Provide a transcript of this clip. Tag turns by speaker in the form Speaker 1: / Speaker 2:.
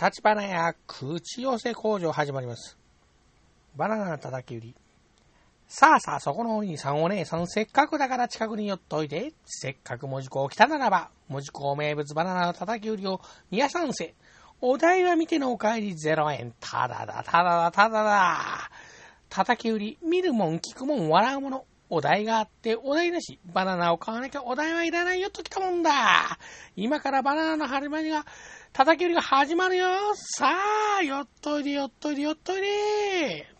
Speaker 1: 立花屋口寄せ工場始まります。バナナの叩き売り。さあさあ、そこのお兄さんお姉さん、せっかくだから近くに寄っといて、せっかく文字港来たならば、文字港名物バナナの叩き売りを皆さんせ。お題は見てのお帰り0円。ただだ、ただだ、ただだ。叩き売り、見るもん、聞くもん、笑うもの。お題があって、お題なし。バナナを買わなきゃお題はいらないよと来たもんだ。今からバナナの始まりが、叩き売りが始まるよ。さあ、寄っといで、寄っといで、寄っといで。